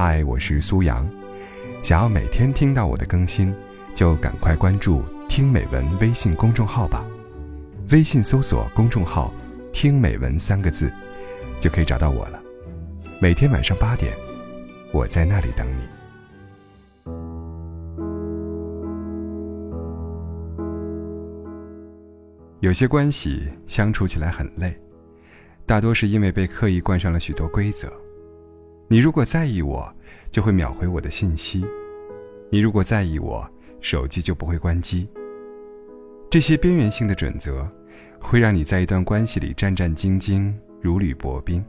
嗨，我是苏阳。想要每天听到我的更新，就赶快关注“听美文”微信公众号吧。微信搜索公众号“听美文”三个字，就可以找到我了。每天晚上八点，我在那里等你。有些关系相处起来很累，大多是因为被刻意冠上了许多规则。你如果在意我，就会秒回我的信息；你如果在意我，手机就不会关机。这些边缘性的准则，会让你在一段关系里战战兢兢，如履薄冰。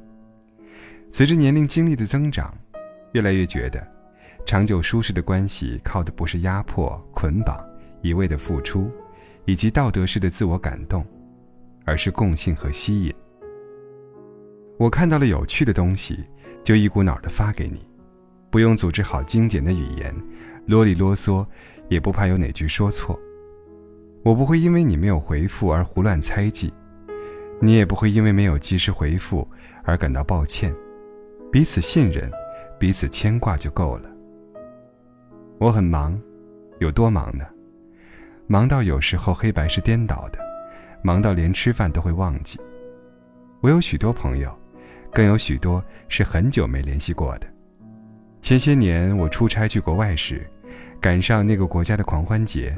随着年龄经历的增长，越来越觉得，长久舒适的关系靠的不是压迫、捆绑、一味的付出，以及道德式的自我感动，而是共性和吸引。我看到了有趣的东西。就一股脑的发给你，不用组织好精简的语言，啰里啰嗦，也不怕有哪句说错。我不会因为你没有回复而胡乱猜忌，你也不会因为没有及时回复而感到抱歉。彼此信任，彼此牵挂就够了。我很忙，有多忙呢？忙到有时候黑白是颠倒的，忙到连吃饭都会忘记。我有许多朋友。更有许多是很久没联系过的。前些年我出差去国外时，赶上那个国家的狂欢节，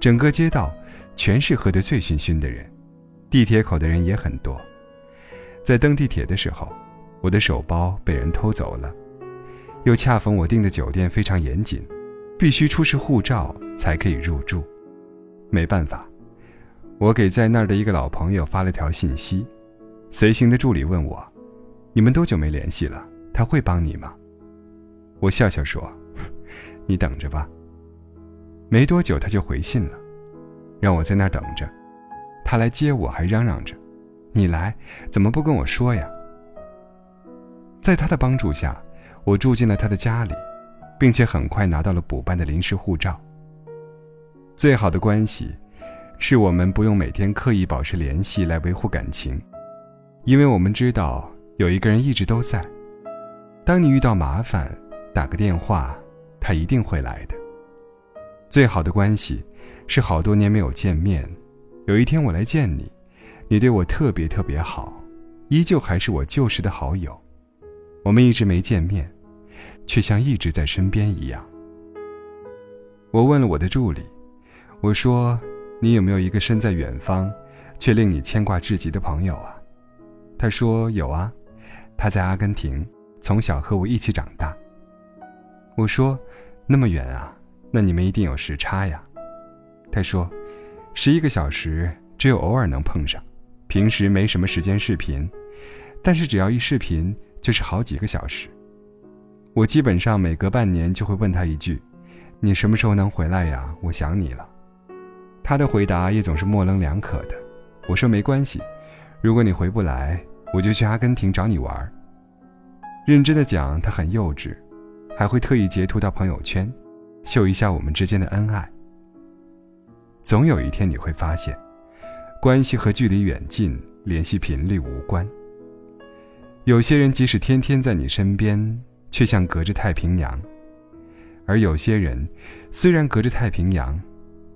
整个街道全是喝得醉醺醺的人，地铁口的人也很多。在登地铁的时候，我的手包被人偷走了，又恰逢我订的酒店非常严谨，必须出示护照才可以入住。没办法，我给在那儿的一个老朋友发了条信息，随行的助理问我。你们多久没联系了？他会帮你吗？我笑笑说：“ 你等着吧。”没多久他就回信了，让我在那儿等着。他来接我，还嚷嚷着：“你来怎么不跟我说呀？”在他的帮助下，我住进了他的家里，并且很快拿到了补办的临时护照。最好的关系，是我们不用每天刻意保持联系来维护感情，因为我们知道。有一个人一直都在，当你遇到麻烦，打个电话，他一定会来的。最好的关系，是好多年没有见面，有一天我来见你，你对我特别特别好，依旧还是我旧时的好友。我们一直没见面，却像一直在身边一样。我问了我的助理，我说：“你有没有一个身在远方，却令你牵挂至极的朋友啊？”他说：“有啊。”他在阿根廷，从小和我一起长大。我说：“那么远啊，那你们一定有时差呀。”他说：“十一个小时，只有偶尔能碰上，平时没什么时间视频，但是只要一视频就是好几个小时。我基本上每隔半年就会问他一句：‘你什么时候能回来呀？我想你了。’他的回答也总是模棱两可的。我说没关系，如果你回不来。”我就去阿根廷找你玩。认真的讲，他很幼稚，还会特意截图到朋友圈，秀一下我们之间的恩爱。总有一天你会发现，关系和距离远近、联系频率无关。有些人即使天天在你身边，却像隔着太平洋；而有些人虽然隔着太平洋，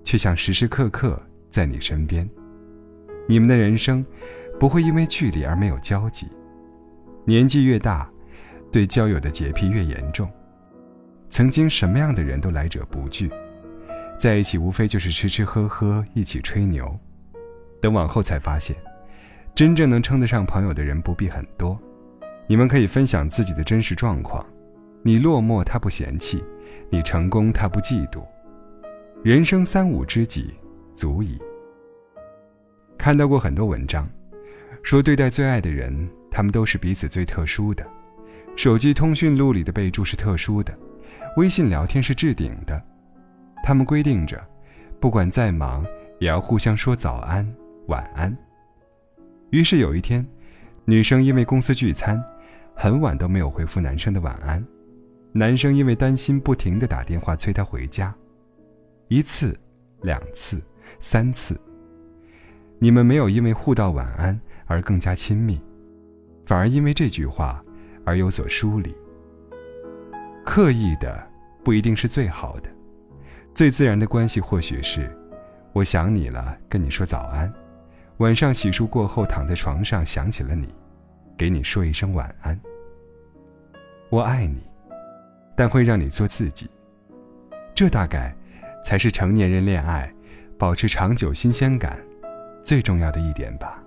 却像时时刻刻在你身边。你们的人生。不会因为距离而没有交集。年纪越大，对交友的洁癖越严重。曾经什么样的人都来者不拒，在一起无非就是吃吃喝喝，一起吹牛。等往后才发现，真正能称得上朋友的人不必很多。你们可以分享自己的真实状况，你落寞他不嫌弃，你成功他不嫉妒。人生三五知己，足矣。看到过很多文章。说对待最爱的人，他们都是彼此最特殊的。手机通讯录里的备注是特殊的，微信聊天是置顶的。他们规定着，不管再忙，也要互相说早安、晚安。于是有一天，女生因为公司聚餐，很晚都没有回复男生的晚安；男生因为担心，不停的打电话催她回家。一次，两次，三次。你们没有因为互道晚安。而更加亲密，反而因为这句话而有所疏离。刻意的不一定是最好的，最自然的关系或许是，我想你了，跟你说早安，晚上洗漱过后躺在床上想起了你，给你说一声晚安。我爱你，但会让你做自己。这大概才是成年人恋爱保持长久新鲜感最重要的一点吧。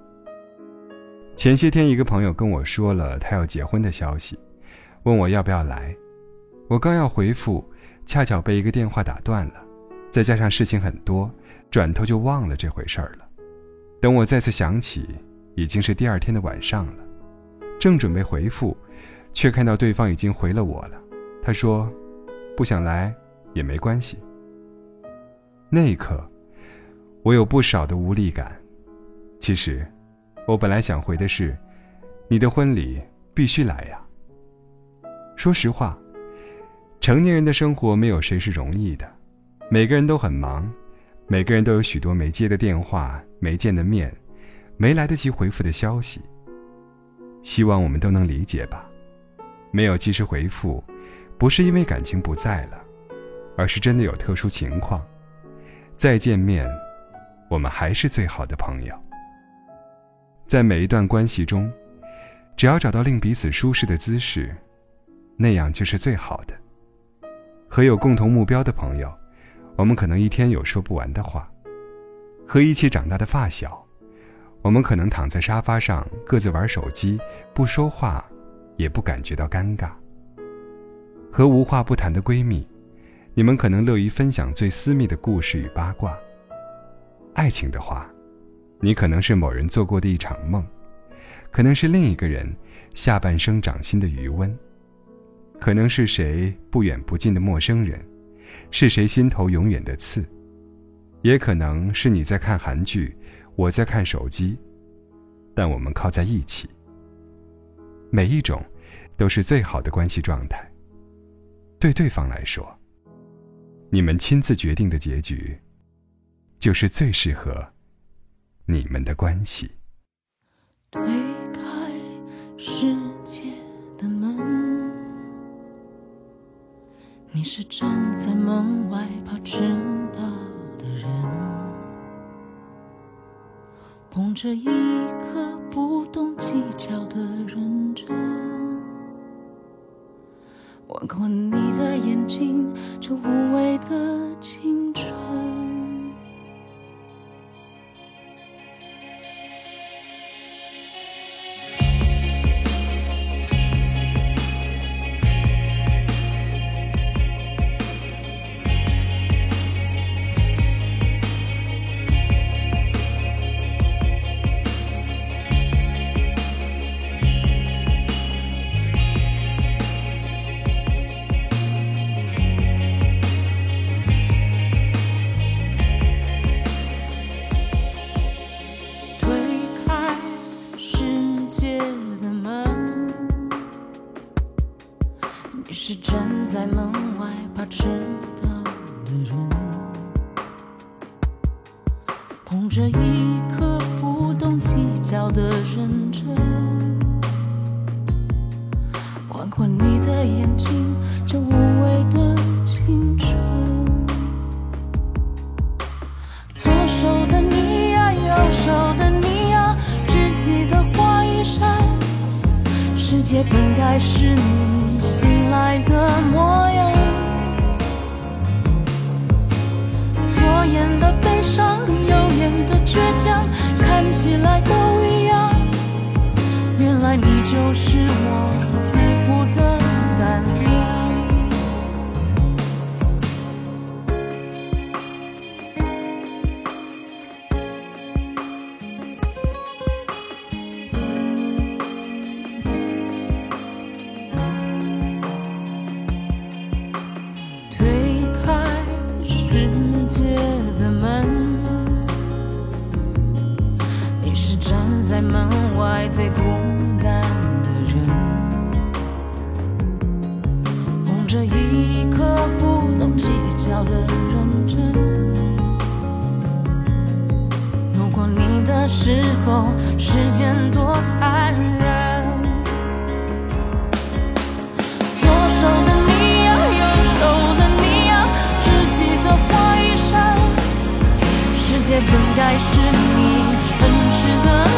前些天，一个朋友跟我说了他要结婚的消息，问我要不要来。我刚要回复，恰巧被一个电话打断了，再加上事情很多，转头就忘了这回事儿了。等我再次想起，已经是第二天的晚上了，正准备回复。却看到对方已经回了我了，他说：“不想来也没关系。”那一刻，我有不少的无力感。其实，我本来想回的是：“你的婚礼必须来呀。”说实话，成年人的生活没有谁是容易的，每个人都很忙，每个人都有许多没接的电话、没见的面、没来得及回复的消息。希望我们都能理解吧。没有及时回复，不是因为感情不在了，而是真的有特殊情况。再见面，我们还是最好的朋友。在每一段关系中，只要找到令彼此舒适的姿势，那样就是最好的。和有共同目标的朋友，我们可能一天有说不完的话；和一起长大的发小，我们可能躺在沙发上各自玩手机，不说话。也不感觉到尴尬。和无话不谈的闺蜜，你们可能乐于分享最私密的故事与八卦。爱情的话，你可能是某人做过的一场梦，可能是另一个人下半生掌心的余温，可能是谁不远不近的陌生人，是谁心头永远的刺，也可能是你在看韩剧，我在看手机，但我们靠在一起。每一种，都是最好的关系状态。对对方来说，你们亲自决定的结局，就是最适合你们的关系。推开世界的门，你是站在门外怕迟到的人，捧着一颗不懂计较的认真。吻过你的眼睛，这无畏的青春。的眼睛，这无畏的青春。左手的你呀，右手的你呀，只记得花一扇，世界本该是你。醒来的模样，左眼的悲伤，右眼的倔强，看起来都一样。原来你就是我时候，时间多残忍。左手的你呀，右手的你呀，只记得花衣裳。世界本该是你真实的。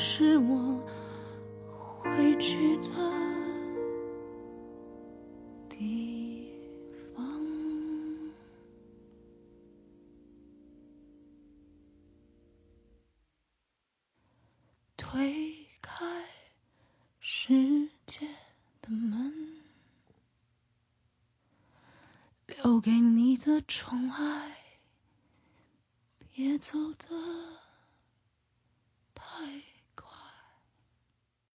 是我回去的地方。推开世界的门。留给你的宠爱。别走得太。